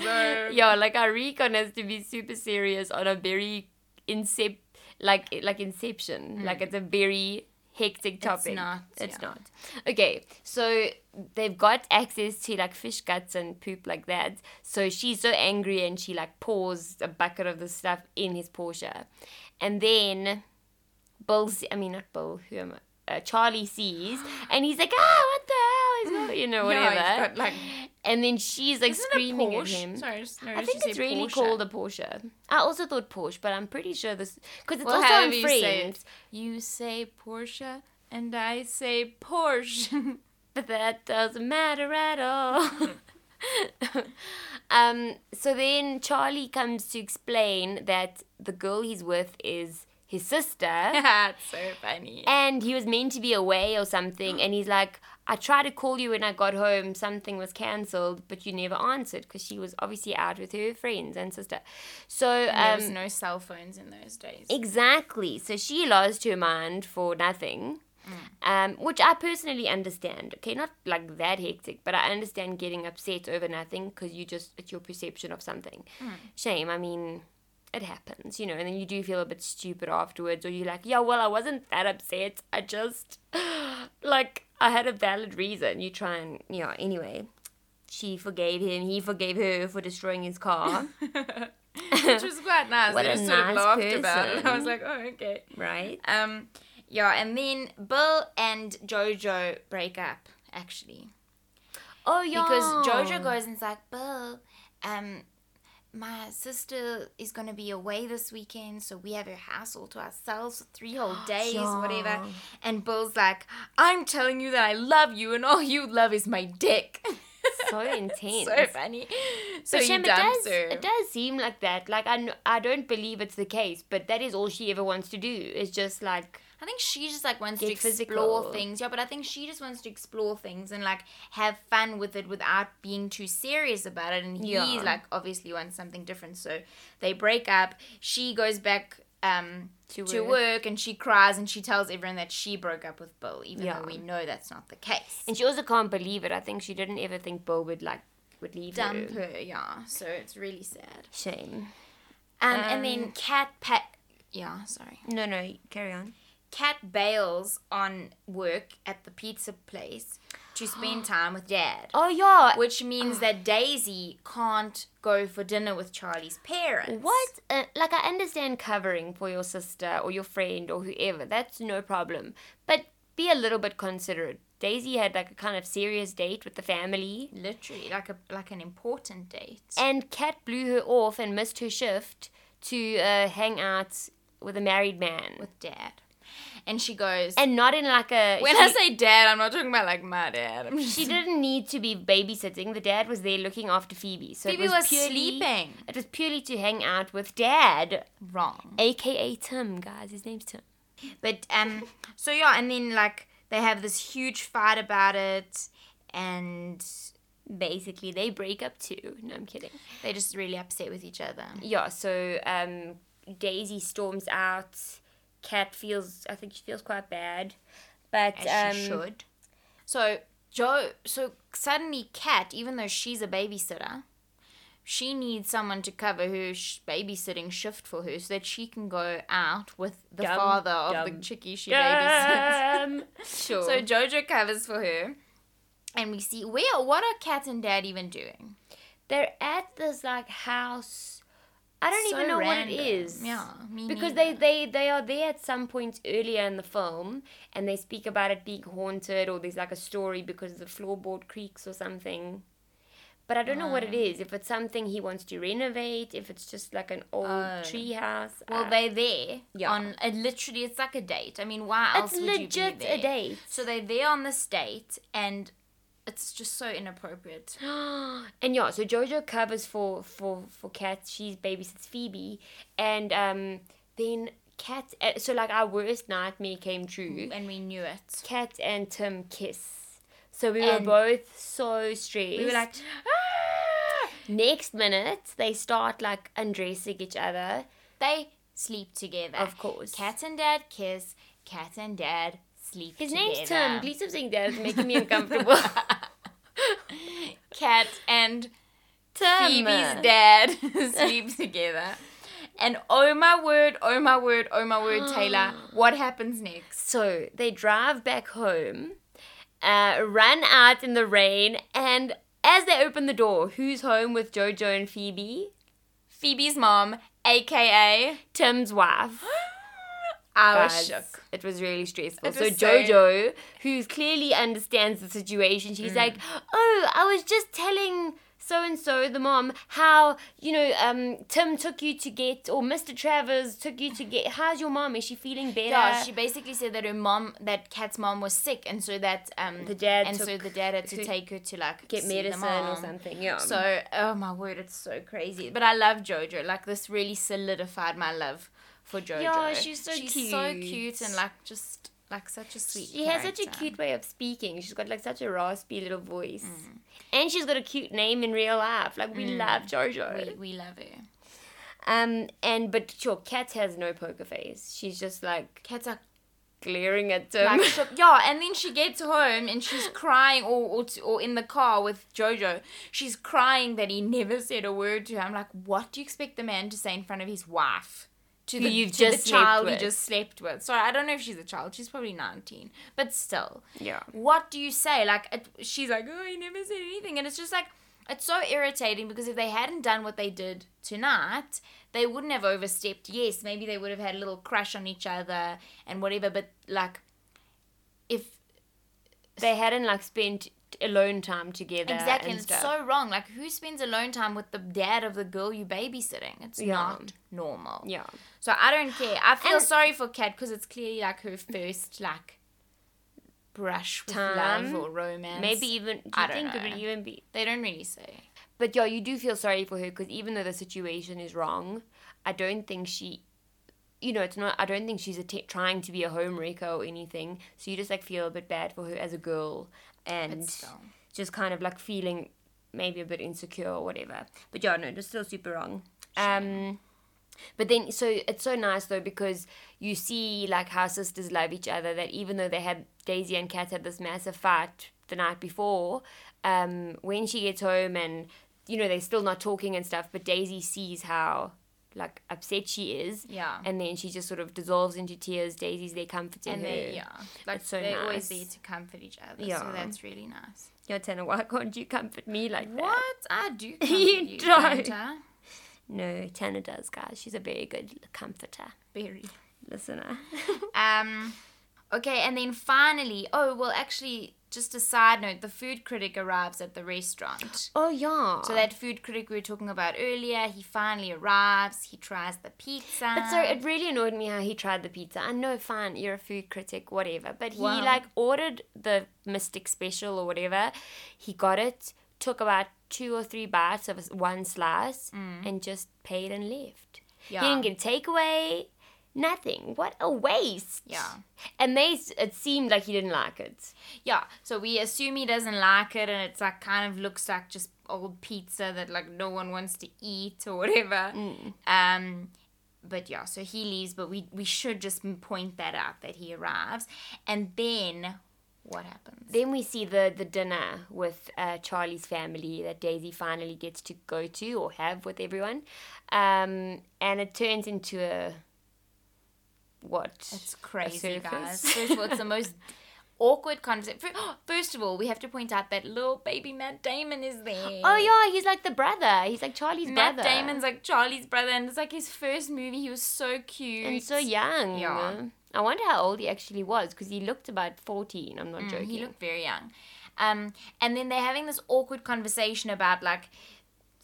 yeah like our recon has to be super serious on a very incep like like inception. Like it's a very hectic topic It's not, it's yeah. not okay so they've got access to like fish guts and poop like that so she's so angry and she like pours a bucket of the stuff in his porsche and then Bill, I mean not Bill, who am I? Uh, Charlie sees, and he's like, "Ah, what the hell is going?" You know, Yeah, whatever. he's got, like- and then she's like Isn't screaming at him. Sorry, no, I think it's really Porsche? called a Porsche. I also thought Porsche, but I'm pretty sure this because it's Well, also however on you say it. You say Porsche, and I say Porsche. But that doesn't matter at all. um, so then Charlie comes to explain that the girl he's with is his sister. That's so funny. and he was meant to be away or something and he's like i tried to call you when i got home something was cancelled but you never answered because she was obviously out with her friends and sister so there was um, no cell phones in those days. exactly so she lost her mind for nothing um, which I personally understand. Okay, not like that hectic, but I understand getting upset over nothing because you just it's your perception of something. Shame. I mean, it happens, you know, and then you do feel a bit stupid afterwards, or you're like, yeah, well, I wasn't that upset. I just like I had a valid reason. You try and yeah. Anyway, she forgave him. He forgave her for destroying his car. Which was quite nice. What I a just sort of nice laughed about it. I was like, oh, okay. right. Um, yeah, and then Bill and Jojo break up, actually. Oh yeah. Because Jojo goes and's like, Bill, um, my sister is gonna be away this weekend, so we have her house all to ourselves for three whole days, whatever. And Bill's like, I'm telling you that I love you, and all you love is my dick. so intense. so funny. So But he Shem, it does, her. it does seem like that. Like I, I don't believe it's the case, but that is all she ever wants to do. Is just like I think she just like wants Get to explore physical. things. Yeah, but I think she just wants to explore things and like have fun with it without being too serious about it. And he's Yeah. like obviously wants something different. So they break up. She goes back um To to, work. work. and she cries and she tells everyone that she broke up with Bill, even Yeah. though we know that's not the case. and she also can't believe it. I think she didn't ever think Bill would like would leave Dump her. her, yeah. So it's really sad. Shame. Um, and then Um, Kat Pat yeah, sorry. No, no, carry on. Kat bails on work at the pizza place to spend time with dad. Oh yeah. Which means that Daisy can't go for dinner with Charlie's parents. What? Uh, like I understand covering for your sister or your friend or whoever. That's no problem. But be a little bit considerate. Daisy had like a kind of serious date with the family. Literally, like a like an important date. And Kat blew her off and missed her shift to uh, hang out with a married man. with dad. And she goes and not in like a. When she, I say dad, I'm not talking about like my dad. I'm she didn't need to be babysitting. The dad was there looking after Phoebe. So Phoebe it was, was purely, sleeping. It was purely to hang out with dad, wrong. aka Tim, guys. His name's Tim. But um so yeah, and then like they have this huge fight about it and Basically, they break up too. No, I'm kidding. they're just really upset with each other. Yeah, so um, Daisy storms out. Kat feels, I think she feels quite bad. But as um, she should. So Joe, so suddenly Kat, even though she's a babysitter, she needs someone to cover her sh- babysitting shift for her, so that she can go out with the Dum, father of the dum, chickie she babysits. Um, sure. so Jojo covers for her, and we see where what are Kat and Dad even doing? they're at this like house. I don't So even know random. what it is. Yeah, because neither. they, they they are there at some point earlier in the film, and they speak about it being haunted, or there's like a story because the floorboard creaks or something. but I don't know what it is. If it's something he wants to renovate, if it's just like an old Oh. tree house. Well, uh, they're there Yeah. on it. Literally, it's like a date. I mean, why else it's would you legit be there? a date. So they're there on this date, and it's just so inappropriate. and yeah, so Jojo covers for for for Kat. She babysits Phoebe, and um then Kat. Uh, so like our worst nightmare came true. And we knew it. Kat and Tim kiss. So we were both so stressed. We were like, next minute they start like undressing each other. they sleep together. Of course. Kat and dad kiss. Kat and dad sleep His together. name's Tim. Please stop saying that. It's making me uncomfortable. Kat and Tim. Phoebe's dad sleep together. And oh my word, oh my word, oh my word, Taylor, what happens next? So they drive back home, uh, run out in the rain, and as they open the door, who's home with Jojo and Phoebe? Phoebe's mom, aka Tim's wife. I was shook. It was really stressful. So was so- Jojo, who clearly understands the situation, Mm. she's like, "Oh, I was just telling so and so, the mom, how you know um Tim took you to get, or Mr. Travers took you to get. How's your mom? Is she feeling better? Yeah, she basically said that her mom, that Kat's mom was sick, and so that um The dad and so took the dad had to take her to like get medicine or something. Yeah. So, oh my word, it's so crazy. But I love Jojo. Like this really solidified my love for Jojo. Yeah, she's so she's so cute. cute and like just like such a sweet. She has such a cute way of speaking. She's got like such a raspy little voice. Mm. And she's got a cute name in real life. Like we love Jojo. We, we love her. Um and but sure, Kat has no poker face. She's just like Kat's like, glaring at Tim. like yeah, and then she gets home and she's crying, or or, t- or in the car with Jojo, she's crying that he never said a word to her. I'm like, what do you expect the man to say in front of his wife? To the, you've to just the slept child with. just slept with. Sorry, I don't know if she's a child. She's probably 19. But still. yeah. what do you say? Like, it, she's like, oh, he never said anything. And it's just like, it's so irritating because if they hadn't done what they did tonight, they wouldn't have overstepped. Yes, maybe they would have had a little crush on each other and whatever, but like, if They hadn't like spent alone time together. exactly, and and it's so wrong. Like, who spends alone time with the dad of the girl you babysitting? It's Yeah. not normal. Yeah. So I don't care. I feel And- sorry for Kat because it's clearly like her first like brush with Time. love or romance. Maybe even do you I don't think it know. would even be they don't really say. But yeah, you do feel sorry for her because even though the situation is wrong, I don't think she, you know, it's not. I don't think she's att- trying to be a homewrecker or anything. So you just like feel a bit bad for her as a girl, and just kind of like feeling maybe a bit insecure or whatever. But yeah, no, it's still super wrong. Um, but then so it's so nice though because you see like how sisters love each other. That even though they had Daisy and Kat had this massive fight the night before, um, when she gets home and you know they're still not talking and stuff, but Daisy sees how like upset she is. Yeah. And then she just sort of dissolves into tears. Daisy's there comforting and her. they yeah like so they're always nice. there to comfort each other Yeah. so that's really nice Yeah, Tana, why can't you comfort me like that? what i do comfort You you, don't. No, Tana does, guys. She's a very good comforter, very listener. um okay and then finally oh well actually just a side note the food critic arrives at the restaurant oh yeah. so that food critic we were talking about earlier he finally arrives he tries the pizza But so it really annoyed me how he tried the pizza. I know, fine, you're a food critic, whatever. But he Wow. like ordered the Mystic Special or whatever. He got it, took about two or three bites of one slice, mm. and just paid and left. Yeah. He didn't get a takeaway, nothing. What a waste. yeah And they, it seemed like he didn't like it. Yeah, so we assume he doesn't like it, and it's like kind of looks like just old pizza that like no one wants to eat or whatever. Um, but yeah, so he leaves, but we we should just point that out that he arrives, and then what happens? Then we see the, the dinner with uh, Charlie's family that Daisy finally gets to go to or have with everyone. Um, and it turns into a. What? It's crazy, guys. First of all, it's the most awkward concept. First of all, we have to point out that little baby Matt Damon is there. Oh, yeah, he's like the brother. He's like Charlie's Matt brother. Damon's like Charlie's brother, and it's like his first movie. He was so cute And so young. Yeah. I wonder how old he actually was because he looked about 14. I'm not joking. Mm, He looked very young. Um, and then they're having this awkward conversation about like.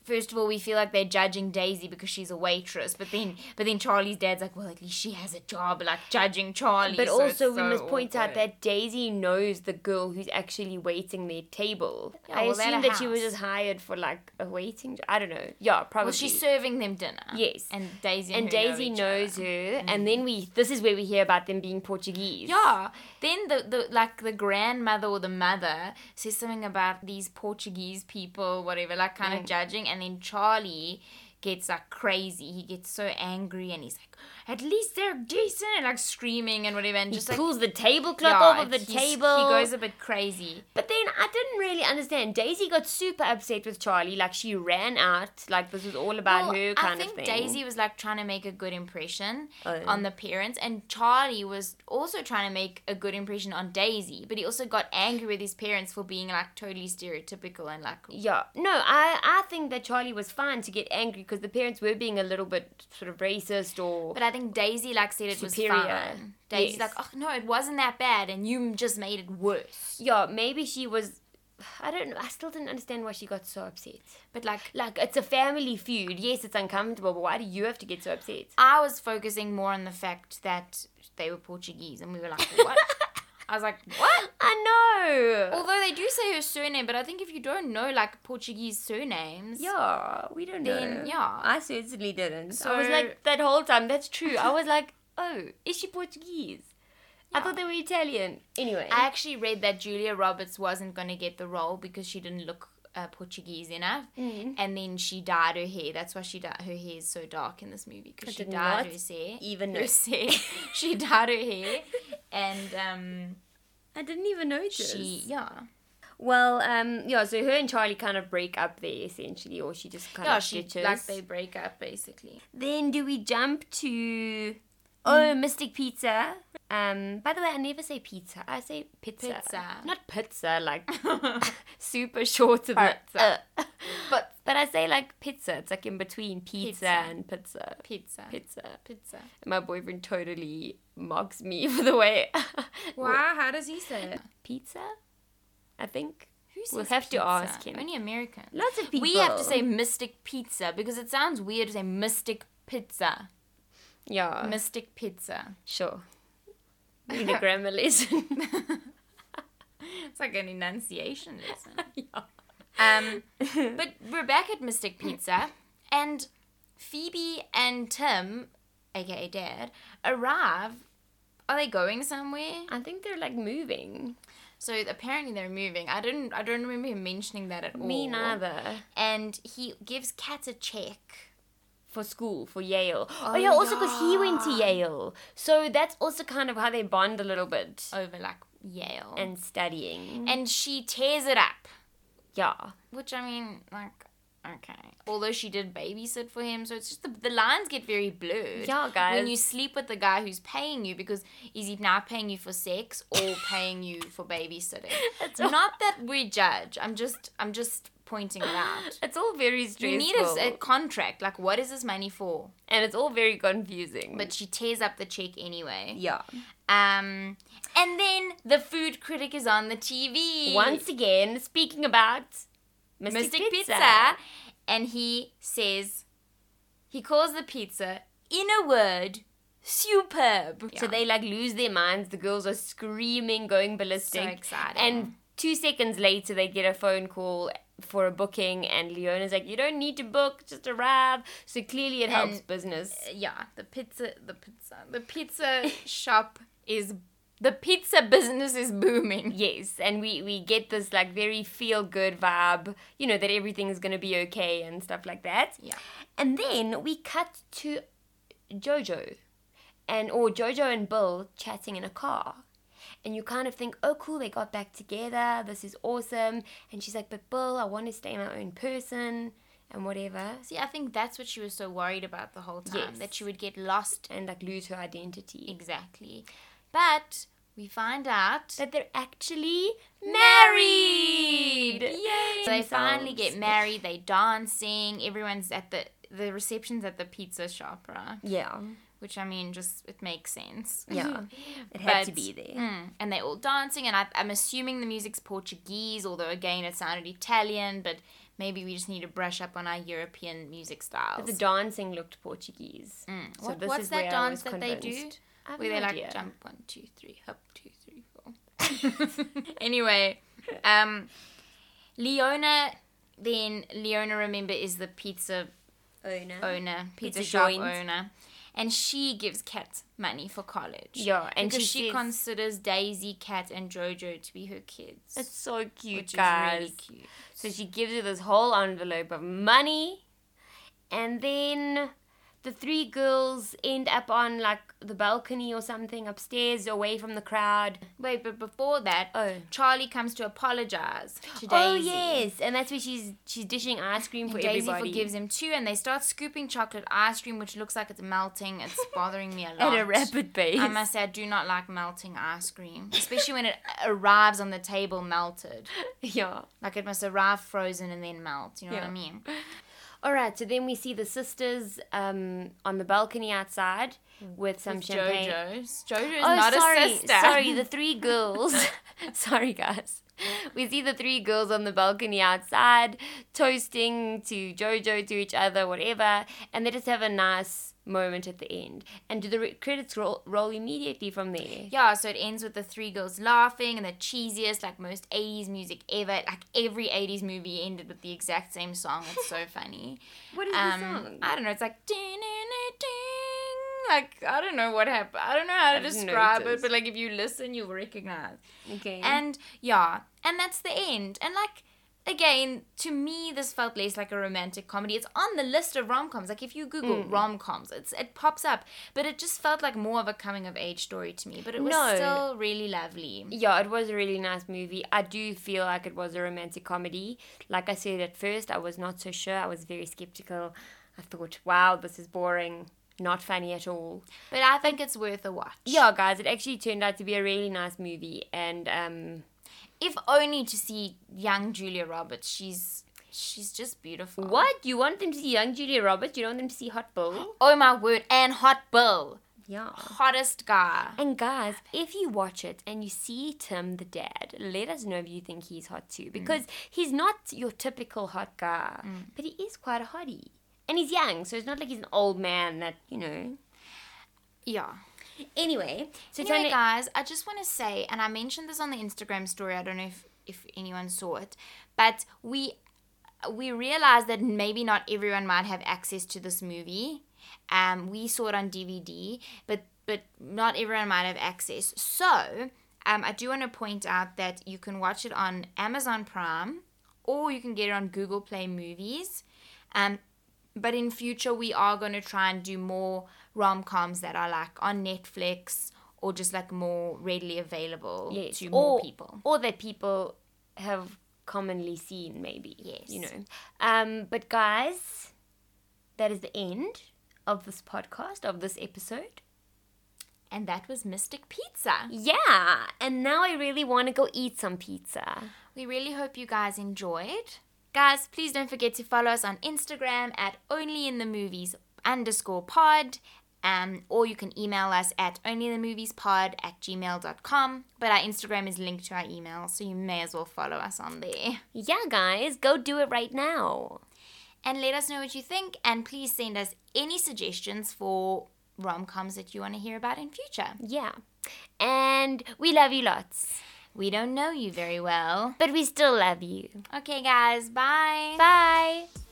First of all, we feel like they're judging Daisy because she's a waitress, but then, but then Charlie's dad's like, "Well, at least she has a job." Like judging Charlie. But so also, we so must point out that Daisy knows the girl who's actually waiting their table. Yeah, I well, assume that she was just hired for like a waiting. I don't know. Yeah, probably. well, she's serving them dinner. Yes. and Daisy and, and know Daisy each knows her, and mm. then we. This is where we hear about them being Portuguese. Yeah. Then the, the like the grandmother or the mother says something about these Portuguese people, whatever, like kind of mm. judging, and then Charlie gets like crazy. He gets so angry and he's like, At least they're decent and like screaming and whatever and He just like pulls the tablecloth yeah, off of the table. He goes a bit crazy. But then I didn't really understand. Daisy got super upset with Charlie. Like she ran out. Like this was all about Well, her kind I think of thing. Daisy was like trying to make a good impression Oh. on the parents, and Charlie was also trying to make a good impression on Daisy, but he also got angry with his parents for being like totally stereotypical and like Yeah, no, I I think that Charlie was fine to get angry because the parents were being a little bit sort of racist or. But I think Daisy like said it Superior. was fine. Daisy's Yes. like, oh no, it wasn't that bad, and you just made it worse. yeah, maybe she was. I don't know. I still didn't understand why she got so upset. But like, Like it's a family feud. Yes, it's uncomfortable, but why do you have to get so upset? I was focusing more on the fact that they were Portuguese, and we were like, what? I was like, what? I know. Although they do say her surname, but I think if you don't know like Portuguese surnames, Yeah, we don't Then, know. yeah. I certainly didn't. So I was like that whole time. That's true. I was like, oh, is she Portuguese? I thought they were Italian. Anyway, I actually read that Julia Roberts wasn't going to get the role because she didn't look uh, Portuguese enough, Mm. and then she dyed her hair. That's why she dyed her hair is so dark in this movie because she dyed her hair. even her hair. she dyed her hair, and um, I didn't even notice. she yeah Well, um, yeah. So her and Charlie kind of break up there essentially, or she just kind yeah of she ditches. like they break up basically. Then do we jump to oh Mystic Pizza? Um, by the way, I never say pizza. I say pizza. Pizza. Not pizza, like super short the Pizza. uh. But But I say like pizza. It's like in between pizza, Pizza. and pizza. pizza, Pizza. pizza. My boyfriend totally mocks me for the way. Wow, how does he say it? Pizza? I think. Who says We'll have to ask him. Only American. Lots of people. We have to say Mystic Pizza because it sounds weird to say Mystic Pizza. Yeah. Mystic Pizza. sure. Need a grammar lesson. It's like an enunciation lesson. yeah. Um, but we're back at Mystic Pizza, and Phoebe and Tim, aka Dad, arrive. Are they going somewhere? I think they're like moving. So apparently they're moving. I didn't. I don't remember him mentioning that at all. Me neither. And he gives Kat a check. For school, for Yale. Oh, Oh, yeah, also because he went to. Yale. So that's also kind of how they bond a little bit. over like Yale. And studying. and she tears it up. yeah. Which I mean, like, okay. Although she did babysit for him, so it's just the, the lines get very blurred. Yeah, guys. When you sleep with the guy who's paying you, because is he now paying you for sex or paying you for babysitting? It's all- Not that we judge. I'm just, I'm just pointing it out. It's all very stressful. You need a, a contract. Like, what is this money for? and it's all very confusing. But she tears up the check anyway. yeah. Um, and then the food critic is on the TV. Once again, speaking about Mystic, Mystic Pizza. pizza. And he says, he calls the pizza, in a word, superb. So they like lose their minds. The girls are screaming, going ballistic. So exciting. And two seconds later, they get a phone call for a booking, and Leona's like, "You don't need to book, just arrive." So clearly, it helps And- business. yeah, the pizza, the pizza, the pizza shop is, the pizza business is booming. Yes, and we we get this like very feel good vibe, you know, that everything is gonna be okay and stuff like that. Yeah. And then we cut to Jojo, and or Jojo and Bill chatting in a car. And you kind of think, oh, cool, they got back together. This is awesome. And she's like, but Bill, I want to stay my own person and whatever. See, I think that's what she was so worried about the whole time, Yes. that she would get lost. And like lose her identity. Exactly. But we find out That they're actually married. Yay! So they finally get married. They dancing. Everyone's at the the reception's at the pizza shop, right? Yeah. which I mean, just it makes sense. Yeah, it had to be there. Mm, and they're all dancing, and I, I'm assuming the music's Portuguese, although again it sounded Italian, but maybe we just need to brush up on our European music styles. But the dancing looked Portuguese. Mm. So What- this what's is that where I dance was that they do? Convinced. I have Where no they like jump one, two, three, hop, two, three, four. anyway, um, Leona, then Leona, remember, is the pizza owner. owner, pizza, Pizza shop joint. owner. And she gives Kat money for college. Yeah, and because she she, considers Daisy, Kat, and Jojo to be her kids. It's so cute, which guys. is really cute. So she gives her this whole envelope of money, and then the three girls end up on like the balcony or something upstairs, away from the crowd. Wait, but before that, Oh. Charlie comes to apologize to oh, Daisy. Oh yes, and that's where she's she's dishing ice cream for Daisy everybody forgives him too, and they start scooping chocolate ice cream, which looks like it's melting. It's bothering me a lot. at a rapid pace. I must say, I do not like melting ice cream, especially when it arrives on the table melted. yeah. Like it must arrive frozen and then melt. You know what I mean? All right, so then we see the sisters um, on the balcony outside with some With champagne. JoJo's. JoJo's Oh, not sorry, a sister. sorry, the three girls. sorry, guys. We see the three girls on the balcony outside, toasting to JoJo, to each other, whatever, and they just have a nice moment at the end. And do the re- credits roll, roll immediately from there? Yeah, so it ends with the three girls laughing and the cheesiest, like most 80s music ever. Like every 80s movie ended with the exact same song. It's so funny. What is um, the song? I don't know. It's like ding, ding, ding. Like I don't know what happened. I don't know how to describe it, but like if you listen, you'll recognize. Okay. And yeah, and that's the end. And like again, to me, this felt less like a romantic comedy. It's on the list of rom coms. Like if you Google Mm. rom coms, it's it pops up. But it just felt like more of a coming of age story to me. But it was No. still really lovely. yeah, it was a really nice movie. I do feel like it was a romantic comedy. Like I said at first, I was not so sure. I was very skeptical. I thought, wow, this is boring, not funny at all. But I think it's worth a watch. Yeah, guys, it actually turned out to be a really nice movie, and um, If only to see young Julia Roberts. She's she's just beautiful. what you want them to see young Julia Roberts? You don't want them to see Hot Bill? Oh my word! And Hot Bill, Yeah. hottest guy. And guys, if you watch it and you see Tim the dad, let us know if you think he's hot too, mm. because he's not your typical hot guy, mm. but he is quite a hottie, and he's young, so it's not like he's an old man that you know. Yeah. Anyway, so Anyway, Tony, guys, I just want to say, and I mentioned this on the Instagram story. I don't know if, if anyone saw it, but we we realized that maybe not everyone might have access to this movie. Um, we saw it on DVD, but but not everyone might have access. So, um, I do want to point out that you can watch it on Amazon Prime, or you can get it on Google Play Movies. Um, but in future we are going to try and do more rom-coms that are like on netflix or just like more readily available yes, to or, more people or that people have commonly seen, maybe. Yes. you know. Um, but guys, that is the end of this podcast of this episode. and that was mystic pizza Yeah, and now I really want to go eat some pizza. we really hope you guys enjoyed guys please don't forget to follow us on instagram at only in the movies underscore pod um, or you can email us at onlythemoviespod at gmail.com but our instagram is linked to our email so you may as well follow us on there Yeah, guys, go do it right now. and let us know what you think and please send us any suggestions for rom-coms that you want to hear about in future Yeah. And we love you lots. we don't know you very well But we still love you. okay guys bye Bye.